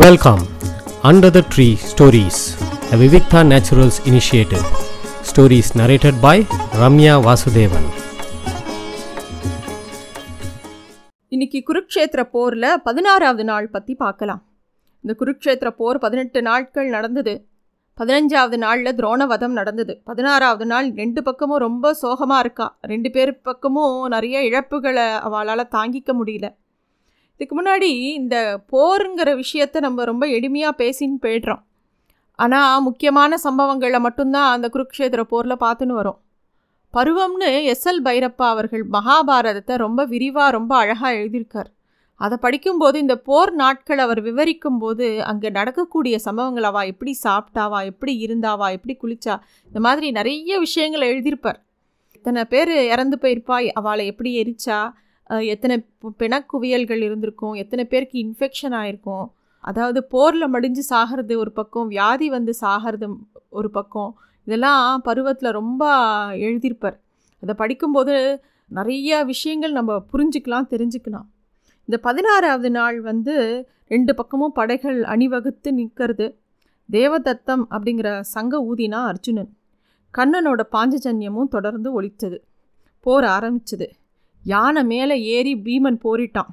Welcome under the tree stories the Vivikta naturals initiative stories narrated by Ramya Vasudevan இன்னைக்கு குருக்ஷேத்திர போரில் பதினாறாவது நாள் பற்றி பார்க்கலாம். இந்த குருக்ஷேத்திர போர் பதினெட்டு நாட்கள் நடந்தது. பதினஞ்சாவது நாளில் துரோணவதம் நடந்தது. பதினாறாவது நாள் ரெண்டு பக்கமும் ரொம்ப சோகமாக இருக்கா. ரெண்டு பேர் பக்கமும் நிறைய இழப்புகளை அவளால் தாங்கிக்க முடியல. இதுக்கு முன்னாடி இந்த போருங்கிற விஷயத்தை நம்ம ரொம்ப எளிமையாக பேசின்னு போயிடுறோம். ஆனால் முக்கியமான சம்பவங்களை மட்டும்தான் அந்த குருக்ஷேத்திர போரில் பார்த்துன்னு வரோம். பருவம்னு எஸ் எல் பைரப்பா அவர்கள் மகாபாரதத்தை ரொம்ப விரிவாக ரொம்ப அழகாக எழுதியிருக்கார். அதை படிக்கும்போது இந்த போர் நாட்கள் அவர் விவரிக்கும் போது அங்கே நடக்கக்கூடிய சம்பவங்கள் எப்படி சாப்பிட்டாவா எப்படி இருந்தாவா எப்படி குளிச்சா இந்த மாதிரி நிறைய விஷயங்களை எழுதியிருப்பார். இத்தனை பேர் இறந்து போயிருப்பாய் அவளை எப்படி எரிச்சா எத்தனை பிணக்குவியல்கள் இருந்திருக்கும் எத்தனை பேருக்கு இன்ஃபெக்ஷன் ஆயிருக்கும். அதாவது போரில் மடிஞ்சு சாகிறது ஒரு பக்கம் வியாதி வந்து சாகிறது ஒரு பக்கம். இதெல்லாம் பருவத்தில் ரொம்ப எழுதியிருப்பார். அதை படிக்கும்போது நிறைய விஷயங்கள் நம்ம புரிஞ்சுக்கலாம் தெரிஞ்சுக்கலாம். இந்த பதினாறாவது நாள் வந்து ரெண்டு பக்கமும் படைகள் அணிவகுத்து நிற்கிறது. தேவதத்தம் அப்படிங்கிற சங்க ஊதினா அர்ஜுனன். கண்ணனோட பாஞ்சஜன்யமும் தொடர்ந்து ஒழித்தது போர் ஆரம்பிச்சது. யானை மேலே ஏறி பீமன் போரிட்டான்.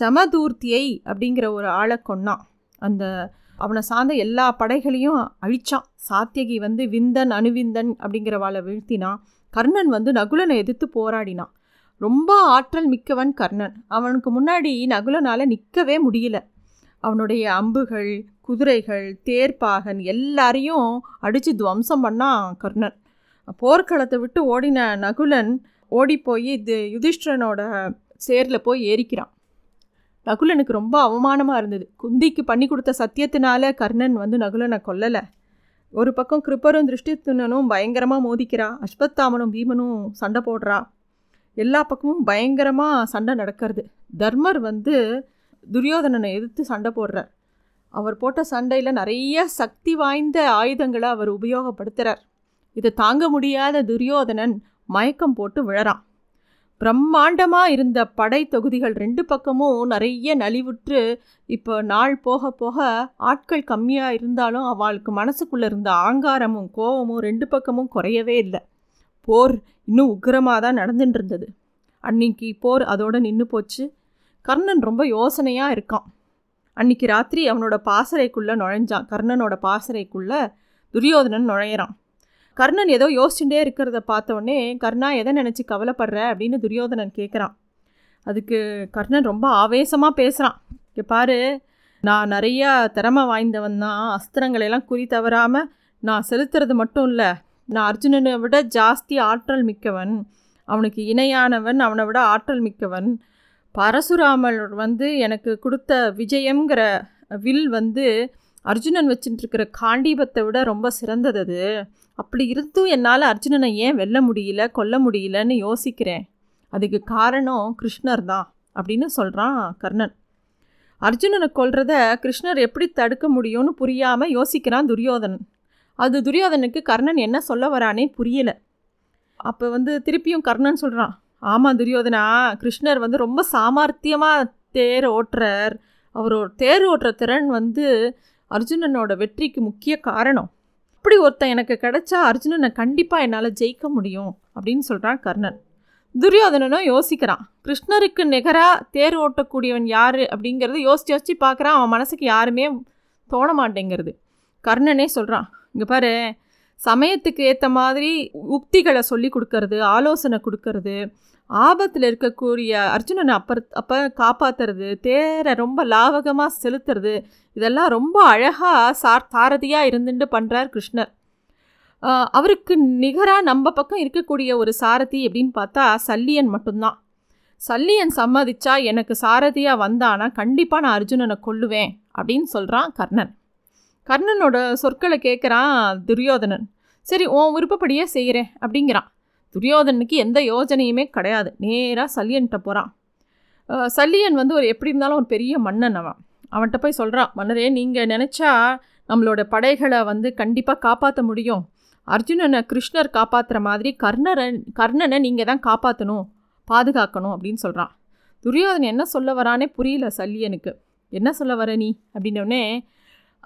சமதூர்த்தியை அப்படிங்கிற ஒரு ஆளை கொன்னான். அந்த அவனை சார்ந்த எல்லா படைகளையும் அழிச்சான். சாத்தியகி வந்து விந்தன் அணுவிந்தன் அப்படிங்கிறவாளை வீழ்த்தினான். கர்ணன் வந்து நகுலனை எதிர்த்து போராடினான். ரொம்ப ஆற்றல் மிக்கவன் கர்ணன். அவனுக்கு முன்னாடி நகுலனால் நிற்கவே முடியல. அவனுடைய அம்புகள் குதிரைகள் தேர்ப்பாகன் எல்லாரையும் அடித்து துவம்சம் பண்ணான் கர்ணன். போர்க்களத்தை விட்டு ஓடின நகுலன் ஓடிப்போய் இது யுதிஷ்டரனோட சேரில் போய் ஏறிக்கிறான். நகுலனுக்கு ரொம்ப அவமானமாக இருந்தது. குந்திக்கு பண்ணி கொடுத்த சத்தியத்தினால கர்ணன் வந்து நகுலனை கொல்லலை. ஒரு பக்கம் கிருப்பரும் திருஷ்டித்துனனும் பயங்கரமாக மோதிக்கிறா. அஸ்வத்தாமனும் பீமனும் சண்டை போடுறா. எல்லா பக்கமும் பயங்கரமாக சண்டை நடக்கிறது. தர்மர் வந்து துரியோதனனை எதிர்த்து சண்டை போடுறார். அவர் போட்ட சண்டையில் நிறைய சக்தி வாய்ந்த ஆயுதங்களை அவர் உபயோகப்படுத்துகிறார் இதை தாங்க முடியாத துரியோதனன் மயக்கம் போட்டு விழறான். பிரம்மாண்டமாக இருந்த படை தொகுதிகள் ரெண்டு பக்கமும் நிறைய நலிவுற்று இப்போ நாள் போக போக ஆட்கள் கம்மியாக இருந்தாலும் அவளுக்கு மனசுக்குள்ளே இருந்த ஆங்காரமும் கோபமும் ரெண்டு பக்கமும் குறையவே இல்லை. போர் இன்னும் உக்கிரமாக தான் நடந்துட்டு இருந்தது அன்னைக்கு போர் அதோடு நின்று போச்சு. கர்ணன் ரொம்ப யோசனையாக இருக்கான். அன்னைக்கு ராத்திரி அவனோட பாசறைக்குள்ளே நுழைஞ்சான். கர்ணனோட பாசறைக்குள்ளே துரியோதனன் நுழையிறான். கர்ணன் ஏதோ யோசிச்சுட்டே இருக்கிறத பார்த்த கர்ணா எதை நினச்சி கவலைப்படுற? அப்படின்னு துரியோதனன் கேட்குறான் அதுக்கு கர்ணன் ரொம்ப ஆவேசமாக பேசுகிறான் இங்கே பாரு நான் நிறையா திறமை வாய்ந்தவன் தான். அஸ்திரங்களை எல்லாம் குறி தவறாமல் நான் செலுத்துறது மட்டும் இல்லை. நான் அர்ஜுனனை விட ஜாஸ்தி ஆற்றல் மிக்கவன். அவனுக்கு இணையானவன் அவனை விட ஆற்றல் மிக்கவன். பரசுராமர் வந்து எனக்கு கொடுத்த விஜயங்கிற வில் வந்து அர்ஜுனன் வச்சுட்டு இருக்கிற காண்டீபத்தை விட ரொம்ப சிறந்தது அது. அப்படி இருந்தும் என்னால் அர்ஜுனனை ஏன் வெல்ல முடியல கொல்ல முடியலன்னு யோசிக்கிறேன். அதுக்கு காரணம் கிருஷ்ணர் தான் அப்படின்னு சொல்கிறான் கர்ணன். அர்ஜுனனை கொல்றத கிருஷ்ணர் எப்படி தடுக்க முடியும்னு புரியாமல் யோசிக்கிறான் துரியோதனன். அது துரியோதனுக்கு கர்ணன் என்ன சொல்ல வரானே புரியலை. அப்போ வந்து திருப்பியும் கர்ணன் சொல்கிறான் ஆமாம் துரியோதனா கிருஷ்ணர் வந்து ரொம்ப சாமர்த்தியமாக தேர் ஓட்டுறார். அவரோட தேர் ஓட்டுற திறன் வந்து அர்ஜுனனோட வெற்றிக்கு முக்கிய காரணம். அப்படி ஒருத்தன் எனக்கு கிடைச்சா அர்ஜுனனை கண்டிப்பாக என்னால் ஜெயிக்க முடியும் அப்படின்னு சொல்கிறான் கர்ணன். துரியோதனனும் யோசிக்கிறான். கிருஷ்ணருக்கு நிகராக தேர் ஓட்டக்கூடியவன் யார் அப்படிங்கிறது யோசிச்சு யோசிச்சு பார்க்குறான். அவன் மனசுக்கு யாருமே தோண மாட்டேங்கிறது. கர்ணனே சொல்கிறான் இங்கே பாரு சமயத்துக்கு ஏற்ற மாதிரி உக்திகளை சொல்லி கொடுக்கறது ஆலோசனை கொடுக்கறது ஆபத்தில் இருக்கக்கூடிய அர்ஜுனனை அப்பர் அப்போ காப்பாற்றுறது தேரை ரொம்ப லாவகமாக செலுத்துறது இதெல்லாம் ரொம்ப அழகாக சார் சாரதியாக இருந்துட்டு பண்ணுறார் கிருஷ்ணர். அவருக்கு நிகராக நம்ம பக்கம் இருக்கக்கூடிய ஒரு சாரதி அப்படின்னு பார்த்தா சல்லியன் மட்டும்தான். சல்லியன் சம்மதிச்சா எனக்கு சாரதியாக வந்தானா கண்டிப்பாக நான் அர்ஜுனனை கொல்லுவேன் அப்படின்னு சொல்கிறான் கர்ணன். கர்ணனோட சொற்களை கேட்குறான் துரியோதனன். சரி உன் விருப்பப்படியே செய்கிறேன் அப்படிங்கிறான். துரியோதனுக்கு எந்த யோஜனையுமே கிடையாது. நேராக சல்லியன்கிட்ட போகிறான் சல்லியன் வந்து ஒரு எப்படி இருந்தாலும் ஒரு பெரிய மன்னன் அவன். அவன்கிட்ட போய் சொல்கிறான் மன்னரே நீங்கள் நினச்சா நம்மளோட படைகளை வந்து கண்டிப்பாக காப்பாற்ற முடியும். அர்ஜுனனை கிருஷ்ணர் காப்பாற்றுற மாதிரி கர்ணரை கர்ணனை நீங்கள் தான் காப்பாற்றணும் பாதுகாக்கணும் அப்படின்னு சொல்கிறான் துரியோதன் என்ன சொல்ல வரானே புரியல சல்லியனுக்கு. என்ன சொல்ல வர நீ? அப்படின்னோடனே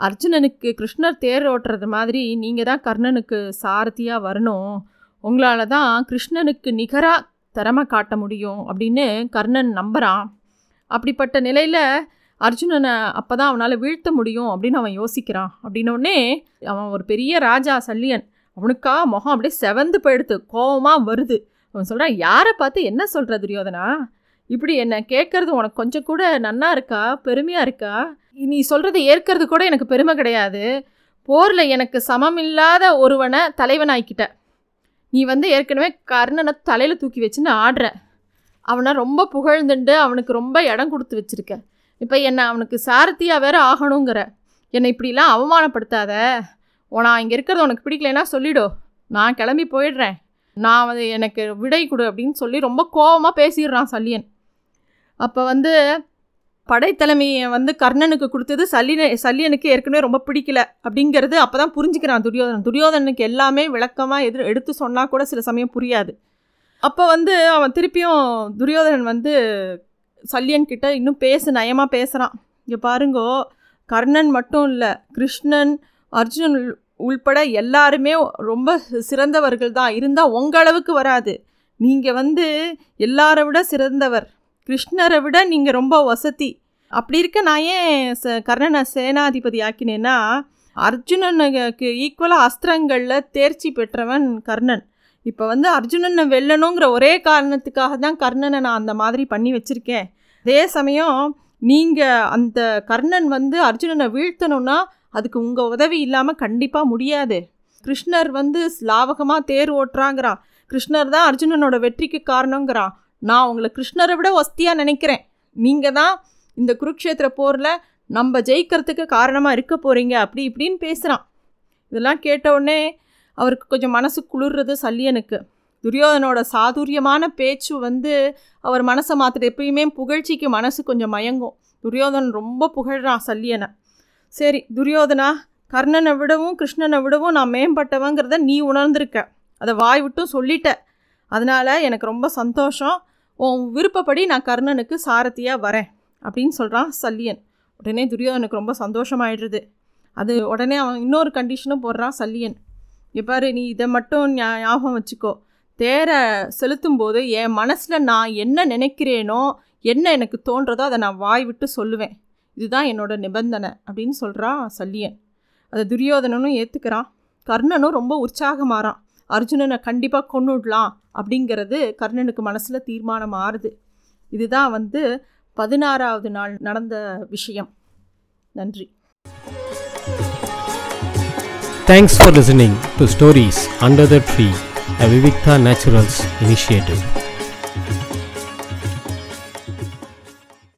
அர்ஜுனனுக்கு கிருஷ்ணர் தேர் ஓட்டுறது மாதிரி நீங்கள் தான் கர்ணனுக்கு சாரதியாக வரணும். உங்களால் தான் கிருஷ்ணனுக்கு நிகராக திறமை காட்ட முடியும் அப்படின்னு கர்ணன் நம்புகிறான் அப்படிப்பட்ட நிலையில் அர்ஜுனனை அப்போ தான் அவனால் வீழ்த்த முடியும் அப்படின்னு அவன் யோசிக்கிறான். அப்படின்னோடனே அவன் ஒரு பெரிய ராஜா சல்லியன். அவனுக்கா முகம் அப்படியே செவந்து போயிடுது கோபமாக வருது. அவன் சொல்கிறான் யாரை பார்த்து என்ன சொல்கிற துரியோதனா? இப்படி என்னை கேட்குறது உனக்கு கொஞ்சம் கூட நன்னா இருக்கா? பெருமையாக இருக்கா? நீ சொல்கிறது ஏற்கிறது கூட எனக்கு பெருமை கிடையாது. போரில் எனக்கு சமம் இல்லாத ஒருவனை தலைவனாய்க்கிட்ட நீ வந்து ஏற்கனவே கர்ணனை தலையில் தூக்கி வச்சுன்னு ஆடுற. அவனை ரொம்ப புகழ்ந்துண்டு அவனுக்கு ரொம்ப இடம் கொடுத்து வச்சுருக்க. இப்போ என்னை அவனுக்கு சாரத்தியாக வேற ஆகணுங்கிற. என்னை இப்படிலாம் அவமானப்படுத்தாத. நான் இங்கே இருக்கிறது உனக்கு பிடிக்கலைன்னா சொல்லிடு. நான் கிளம்பி போயிடுறேன். நான் வந்து எனக்கு விடை கொடு அப்படின்னு சொல்லி ரொம்ப கோபமாக பேசிடுறான் சல்லியன். அப்போ வந்து படைத்தலைமையை வந்து கர்ணனுக்கு கொடுத்தது சல்லின சல்லியனுக்கு ஏற்கனவே ரொம்ப பிடிக்கல அப்படிங்கிறது அப்போ தான் புரிஞ்சுக்கிறான் துரியோதனன். துரியோதனனுக்கு எல்லாமே விளக்கமாக எதிர் எடுத்து சொன்னால் கூட சில சமயம் புரியாது. அப்போ வந்து அவன் திருப்பியும் துரியோதனன் வந்து சல்லியன் கிட்ட இன்னும் பேசு நயமாக பேசுகிறான் இங்கே பாருங்கோ கர்ணன் மட்டும் இல்லை கிருஷ்ணன் அர்ஜுனன் உள்பட எல்லாருமே ரொம்ப சிறந்தவர்கள் தான் இருந்தால் உங்கள் அளவுக்கு வராது. நீங்கள் வந்து எல்லாரை விட சிறந்தவர். கிருஷ்ணரை விட நீங்கள் ரொம்ப வசதி. அப்படி இருக்க நான் ஏன் ச கர்ணனை சேனாதிபதி ஆக்கினேன்னா அர்ஜுனனுக்கு ஈக்குவலாக அஸ்திரங்களில் தேர்ச்சி பெற்றவன் கர்ணன். இப்போ வந்து அர்ஜுனனை வெல்லணுங்கிற ஒரே காரணத்துக்காக தான் கர்ணனை நான் அந்த மாதிரி பண்ணி வச்சுருக்கேன். அதே சமயம் நீங்கள் அந்த கர்ணன் வந்து அர்ஜுனனை வீழ்த்தணும்னா அதுக்கு உங்கள் உதவி இல்லாமல் கண்டிப்பாக முடியாது. கிருஷ்ணர் வந்து லாவகமாக தேர் ஓட்டுறாங்கிறான். கிருஷ்ணர் தான் அர்ஜுனனோட வெற்றிக்கு காரணங்கிறான். நான் உங்களை கிருஷ்ணரை விட வசதியாக நினைக்கிறேன். நீங்கள் தான் இந்த குருக்ஷேத்திர போரில் நம்ம ஜெயிக்கிறதுக்கு காரணமாக இருக்க போகிறீங்க அப்படி இப்படின்னு பேசுகிறான் இதெல்லாம் கேட்டவுடனே அவருக்கு கொஞ்சம் மனசு குளிர்றது சல்லியனுக்கு. துரியோதனோட சாதுரியமான பேச்சு வந்து அவர் மனசை மாற்றுறது எப்பயுமே புகழ்ச்சிக்கு மனசு கொஞ்சம் மயங்கும். துரியோதன் ரொம்ப புகழ்றான் சல்லியனை. சரி துரியோதனா கர்ணனை விடவும் கிருஷ்ணனை விடவும் நான் மேம்பட்டவங்கிறத நீ உணர்ந்திருக்க. அதை வாய் விட்டும் சொல்லிட்ட. அதனால் எனக்கு ரொம்ப சந்தோஷம். உன் விருப்பப்படி நான் கர்ணனுக்கு சாரதியாக வரேன் அப்படின்னு சொல்கிறான் சல்லியன். உடனே துரியோதனுக்கு ரொம்ப சந்தோஷமாயிடுறது அது உடனே அவன் இன்னொரு கண்டிஷனும் போடுறான் சல்லியன். எப்பாரு நீ இதை மட்டும் ஞாபகம் வச்சுக்கோ. தேரை செலுத்தும் போது என் மனசில் நான் என்ன நினைக்கிறேனோ என்ன எனக்கு தோன்றதோ அதை நான் வாய் விட்டு சொல்லுவேன். இதுதான் என்னோட நிபந்தனை அப்படின்னு சொல்கிறான் சல்லியன். அதை துரியோதனனும் ஏற்றுக்கிறான் கர்ணனும் ரொம்ப உற்சாகமாறான். அர்ஜுனனை கண்டிப்பாக கொண்டுடலாம் அப்படிங்கிறது கர்ணனுக்கு மனசில் தீர்மானம் ஆறுது. இதுதான் வந்து பதினாறாவது நாள் நடந்த விஷயம். நன்றி. Thanks for listening to stories under the tree a Vivikta naturals initiative